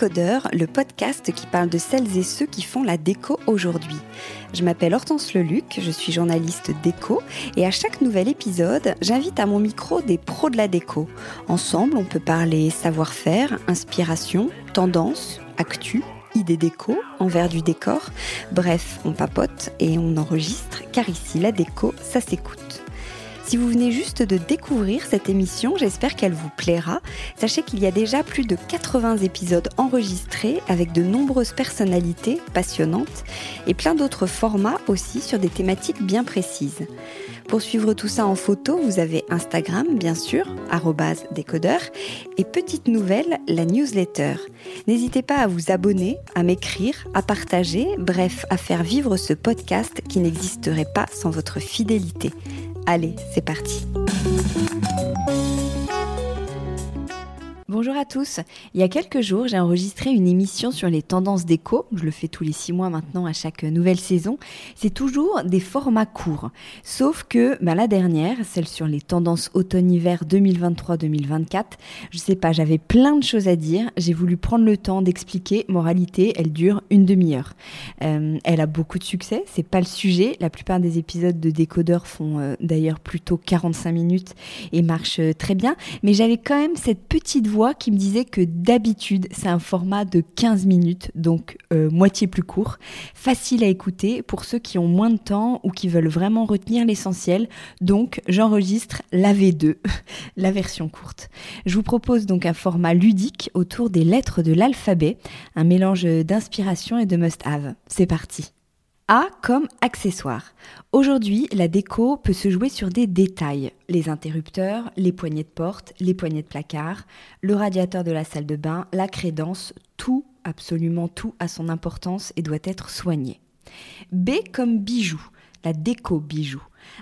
Le podcast qui parle de celles et ceux qui font la déco aujourd'hui. Je m'appelle Hortense Leluc, je suis journaliste déco et à chaque nouvel épisode, j'invite à mon micro des pros de la déco. Ensemble, on peut parler savoir-faire, inspiration, tendance, actu, idées déco, envers du décor. Bref, on papote et on enregistre car ici la déco, ça s'écoute. Si vous venez juste de découvrir cette émission, j'espère qu'elle vous plaira. Sachez qu'il y a déjà plus de 80 épisodes enregistrés avec de nombreuses personnalités passionnantes et plein d'autres formats aussi sur des thématiques bien précises. Pour suivre tout ça en photo, vous avez Instagram, bien sûr, décodeur, et petite nouvelle, la newsletter. N'hésitez pas à vous abonner, à m'écrire, à partager, bref, à faire vivre ce podcast qui n'existerait pas sans votre fidélité. Allez, c'est parti. Bonjour à tous. Il y a quelques jours, j'ai enregistré une émission sur les tendances déco. Je le fais tous les six mois maintenant à chaque nouvelle saison. C'est toujours des formats courts. Sauf que ben, la dernière, celle sur les tendances automne-hiver 2023-2024, je sais pas, j'avais plein de choses à dire. J'ai voulu prendre le temps d'expliquer. Moralité, elle dure une demi-heure. Euh, elle a beaucoup de succès. C'est pas le sujet. La plupart des épisodes de décodeurs font euh, d'ailleurs plutôt 45 minutes et marchent euh, très bien. Mais j'avais quand même cette petite voix qui me disait que d'habitude c'est un format de 15 minutes, donc euh, moitié plus court, facile à écouter pour ceux qui ont moins de temps ou qui veulent vraiment retenir l'essentiel. Donc j'enregistre la V2, la version courte. Je vous propose donc un format ludique autour des lettres de l'alphabet, un mélange d'inspiration et de must-have. C'est parti. A comme accessoire. Aujourd'hui, la déco peut se jouer sur des détails. Les interrupteurs, les poignées de porte, les poignées de placard, le radiateur de la salle de bain, la crédence, tout, absolument tout a son importance et doit être soigné. B comme bijou, la déco bijou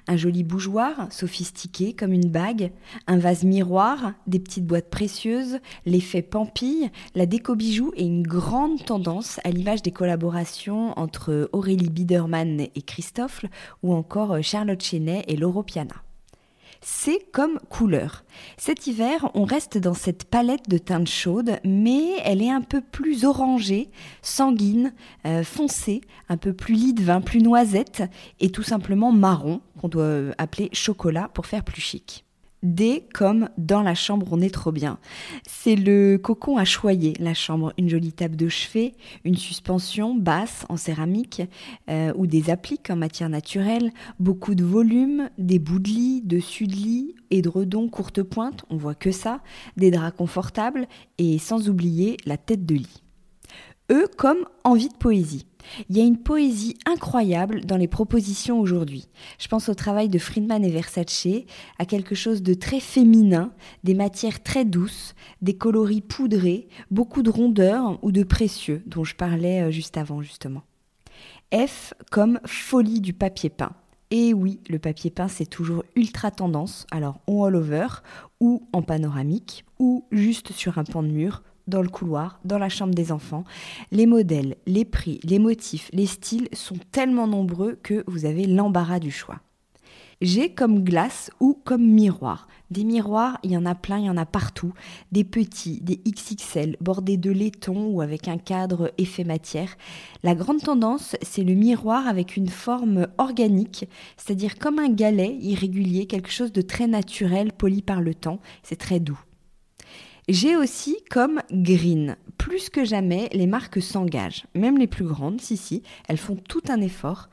un joli bougeoir sophistiqué comme une bague, un vase miroir, des petites boîtes précieuses, l'effet pampille, la déco bijoux et une grande tendance à l'image des collaborations entre Aurélie Biederman et Christophe ou encore Charlotte Chenet et Loro c'est comme couleur. Cet hiver, on reste dans cette palette de teintes chaudes, mais elle est un peu plus orangée, sanguine, euh, foncée, un peu plus lit de vin, plus noisette, et tout simplement marron, qu'on doit appeler chocolat pour faire plus chic. D comme dans la chambre on est trop bien. C'est le cocon à choyer, la chambre. Une jolie table de chevet, une suspension basse en céramique euh, ou des appliques en matière naturelle, beaucoup de volume, des bouts de lit, dessus de lit, édredons courte pointe, on voit que ça, des draps confortables et sans oublier la tête de lit. E comme envie de poésie. Il y a une poésie incroyable dans les propositions aujourd'hui. Je pense au travail de Friedman et Versace, à quelque chose de très féminin, des matières très douces, des coloris poudrés, beaucoup de rondeur ou de précieux, dont je parlais euh, juste avant justement. F comme folie du papier peint. Et oui, le papier peint, c'est toujours ultra tendance, alors en all over, ou en panoramique, ou juste sur un pan de mur, dans le couloir, dans la chambre des enfants. Les modèles, les prix, les motifs, les styles sont tellement nombreux que vous avez l'embarras du choix. J'ai comme glace ou comme miroir. Des miroirs, il y en a plein, il y en a partout. Des petits, des XXL, bordés de laiton ou avec un cadre effet matière. La grande tendance, c'est le miroir avec une forme organique, c'est-à-dire comme un galet irrégulier, quelque chose de très naturel, poli par le temps. C'est très doux. J'ai aussi comme green. Plus que jamais, les marques s'engagent, même les plus grandes, si si, elles font tout un effort.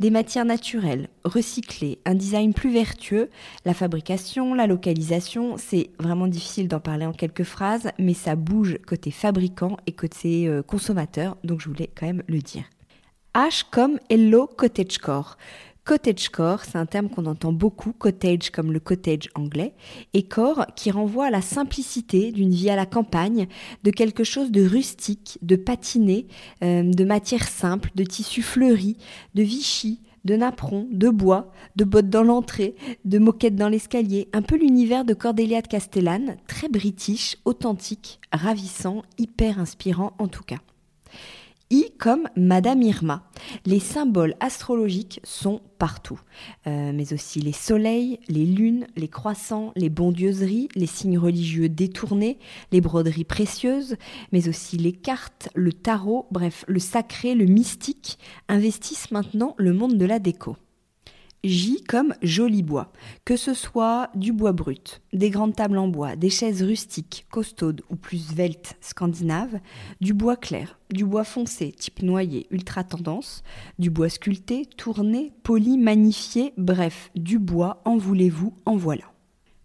Des matières naturelles, recyclées, un design plus vertueux, la fabrication, la localisation, c'est vraiment difficile d'en parler en quelques phrases, mais ça bouge côté fabricant et côté euh, consommateur, donc je voulais quand même le dire. H comme Hello Cottagecore. Cottagecore, c'est un terme qu'on entend beaucoup, cottage comme le cottage anglais, et core qui renvoie à la simplicité d'une vie à la campagne, de quelque chose de rustique, de patiné, euh, de matière simple, de tissu fleuri, de vichy, de napperon, de bois, de bottes dans l'entrée, de moquettes dans l'escalier, un peu l'univers de Cordelia de Castellane, très british, authentique, ravissant, hyper inspirant en tout cas. Comme Madame Irma. Les symboles astrologiques sont partout, euh, mais aussi les soleils, les lunes, les croissants, les bondieuseries, les signes religieux détournés, les broderies précieuses, mais aussi les cartes, le tarot, bref, le sacré, le mystique, investissent maintenant le monde de la déco. J comme joli bois, que ce soit du bois brut, des grandes tables en bois, des chaises rustiques, costaudes ou plus sveltes scandinaves, du bois clair, du bois foncé type noyer ultra tendance, du bois sculpté, tourné, poli, magnifié, bref, du bois, en voulez-vous, en voilà.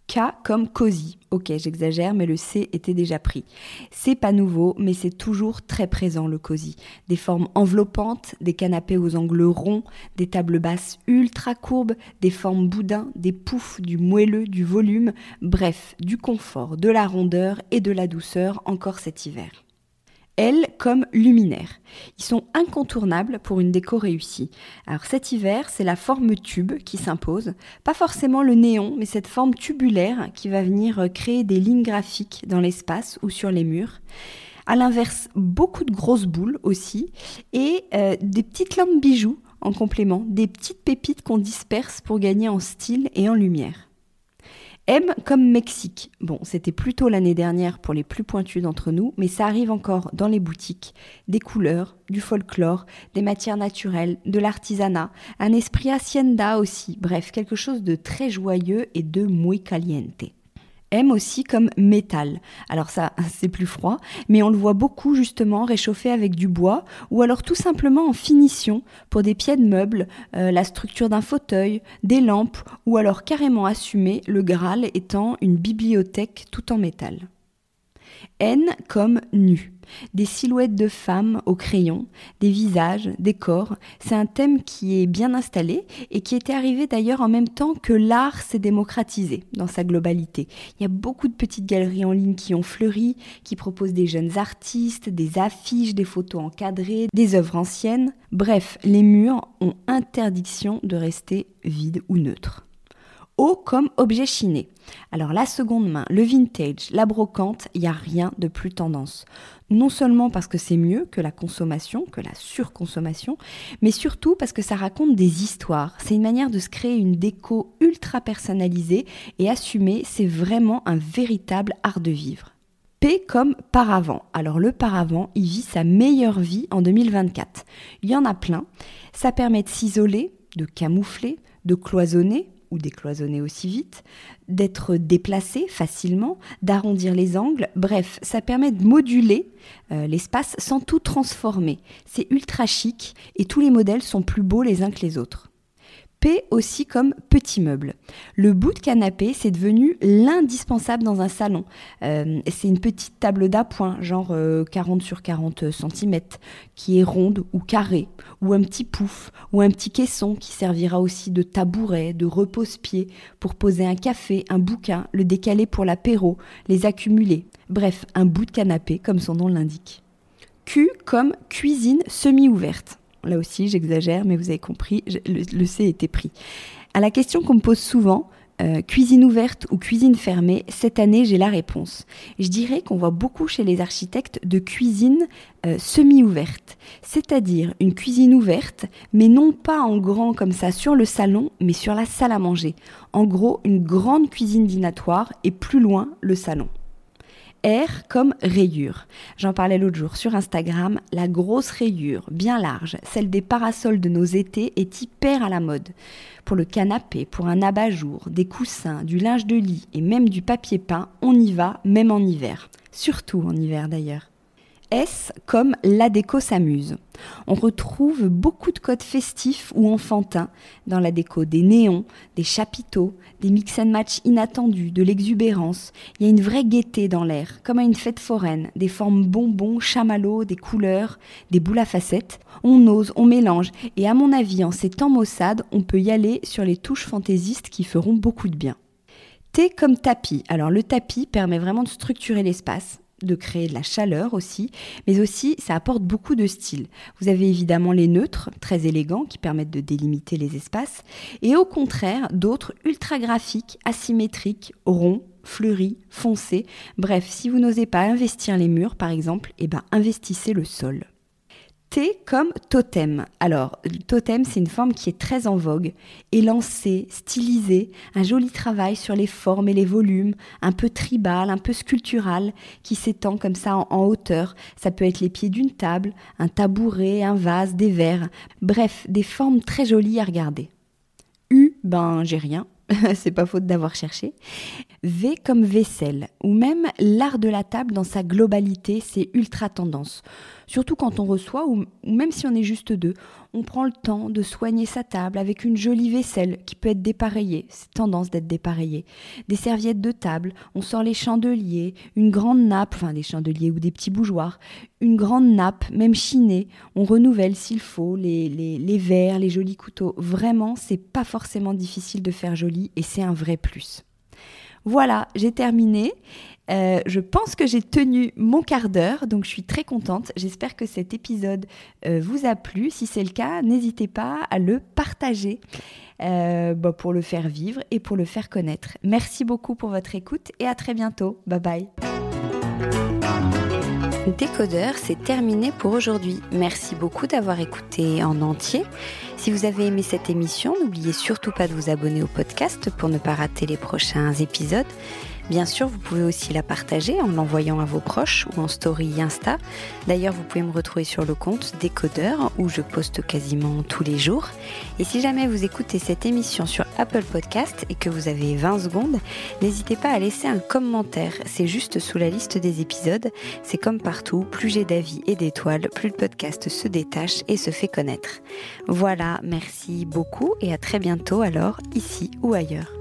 K comme cosy. Ok, j'exagère, mais le C était déjà pris. C'est pas nouveau, mais c'est toujours très présent le cosy. Des formes enveloppantes, des canapés aux angles ronds, des tables basses ultra courbes, des formes boudins, des poufs, du moelleux, du volume, bref, du confort, de la rondeur et de la douceur encore cet hiver. L comme luminaire. Ils sont incontournables pour une déco réussie. Alors cet hiver, c'est la forme tube qui s'impose, pas forcément le néon, mais cette forme tubulaire qui va venir créer des lignes graphiques dans l'espace ou sur les murs. À l'inverse, beaucoup de grosses boules aussi et euh, des petites lampes bijoux en complément, des petites pépites qu'on disperse pour gagner en style et en lumière. M comme Mexique. Bon, c'était plutôt l'année dernière pour les plus pointus d'entre nous, mais ça arrive encore dans les boutiques. Des couleurs, du folklore, des matières naturelles, de l'artisanat, un esprit hacienda aussi, bref, quelque chose de très joyeux et de muy caliente aime aussi comme métal. Alors ça, c'est plus froid, mais on le voit beaucoup justement réchauffé avec du bois ou alors tout simplement en finition pour des pieds de meubles, euh, la structure d'un fauteuil, des lampes ou alors carrément assumé, le Graal étant une bibliothèque tout en métal. N comme nu. Des silhouettes de femmes au crayon, des visages, des corps. C'est un thème qui est bien installé et qui était arrivé d'ailleurs en même temps que l'art s'est démocratisé dans sa globalité. Il y a beaucoup de petites galeries en ligne qui ont fleuri, qui proposent des jeunes artistes, des affiches, des photos encadrées, des œuvres anciennes. Bref, les murs ont interdiction de rester vides ou neutres. O comme objet chiné. Alors la seconde main, le vintage, la brocante, il n'y a rien de plus tendance. Non seulement parce que c'est mieux que la consommation, que la surconsommation, mais surtout parce que ça raconte des histoires. C'est une manière de se créer une déco ultra personnalisée et assumée, c'est vraiment un véritable art de vivre. P comme paravent. Alors le paravent, il vit sa meilleure vie en 2024. Il y en a plein. Ça permet de s'isoler, de camoufler, de cloisonner, ou décloisonner aussi vite, d'être déplacé facilement, d'arrondir les angles, bref, ça permet de moduler euh, l'espace sans tout transformer. C'est ultra chic et tous les modèles sont plus beaux les uns que les autres. Aussi comme petit meuble. Le bout de canapé, c'est devenu l'indispensable dans un salon. Euh, c'est une petite table d'appoint, genre 40 euh, sur 40 cm, qui est ronde ou carrée, ou un petit pouf, ou un petit caisson qui servira aussi de tabouret, de repose-pied pour poser un café, un bouquin, le décaler pour l'apéro, les accumuler. Bref, un bout de canapé, comme son nom l'indique. Q comme cuisine semi-ouverte. Là aussi, j'exagère, mais vous avez compris, le, C était pris. À la question qu'on me pose souvent, euh, cuisine ouverte ou cuisine fermée, cette année j'ai la réponse. Je dirais qu'on voit beaucoup chez les architectes de cuisine euh, semi-ouverte, c'est-à-dire une cuisine ouverte, mais non pas en grand comme ça sur le salon, mais sur la salle à manger. En gros, une grande cuisine dînatoire et plus loin le salon. R comme rayure. J'en parlais l'autre jour sur Instagram, la grosse rayure, bien large, celle des parasols de nos étés, est hyper à la mode. Pour le canapé, pour un abat-jour, des coussins, du linge de lit et même du papier peint, on y va, même en hiver. Surtout en hiver d'ailleurs. S comme la déco s'amuse. On retrouve beaucoup de codes festifs ou enfantins dans la déco, des néons, des chapiteaux, des mix and match inattendus, de l'exubérance. Il y a une vraie gaieté dans l'air, comme à une fête foraine, des formes bonbons, chamallows, des couleurs, des boules à facettes. On ose, on mélange, et à mon avis, en ces temps maussades, on peut y aller sur les touches fantaisistes qui feront beaucoup de bien. T comme tapis. Alors le tapis permet vraiment de structurer l'espace, de créer de la chaleur aussi, mais aussi ça apporte beaucoup de style. Vous avez évidemment les neutres, très élégants, qui permettent de délimiter les espaces, et au contraire d'autres ultra graphiques, asymétriques, ronds, fleuris, foncés. Bref, si vous n'osez pas investir les murs par exemple, eh ben investissez le sol. Comme totem. Alors, totem, c'est une forme qui est très en vogue, élancée, stylisée, un joli travail sur les formes et les volumes, un peu tribal, un peu sculptural, qui s'étend comme ça en, hauteur. Ça peut être les pieds d'une table, un tabouret, un vase, des verres. Bref, des formes très jolies à regarder. U, ben, j'ai rien. c'est pas faute d'avoir cherché. V comme vaisselle, ou même l'art de la table dans sa globalité, c'est ultra tendance. Surtout quand on reçoit, ou, même si on est juste deux, on prend le temps de soigner sa table avec une jolie vaisselle qui peut être dépareillée, c'est tendance d'être dépareillée. Des serviettes de table, on sort les chandeliers, une grande nappe, enfin des chandeliers ou des petits bougeoirs, une grande nappe, même chinée, on renouvelle s'il faut, les, les, les verres, les jolis couteaux. Vraiment, c'est pas forcément difficile de faire joli et c'est un vrai plus. Voilà, j'ai terminé. Euh, je pense que j'ai tenu mon quart d'heure, donc je suis très contente. J'espère que cet épisode euh, vous a plu. Si c'est le cas, n'hésitez pas à le partager euh, bah, pour le faire vivre et pour le faire connaître. Merci beaucoup pour votre écoute et à très bientôt. Bye bye. Décodeur, c'est terminé pour aujourd'hui. Merci beaucoup d'avoir écouté en entier. Si vous avez aimé cette émission, n'oubliez surtout pas de vous abonner au podcast pour ne pas rater les prochains épisodes. Bien sûr, vous pouvez aussi la partager en l'envoyant à vos proches ou en story Insta. D'ailleurs, vous pouvez me retrouver sur le compte Décodeur où je poste quasiment tous les jours. Et si jamais vous écoutez cette émission sur Apple Podcast et que vous avez 20 secondes, n'hésitez pas à laisser un commentaire. C'est juste sous la liste des épisodes. C'est comme partout, plus j'ai d'avis et d'étoiles, plus le podcast se détache et se fait connaître. Voilà, merci beaucoup et à très bientôt alors, ici ou ailleurs.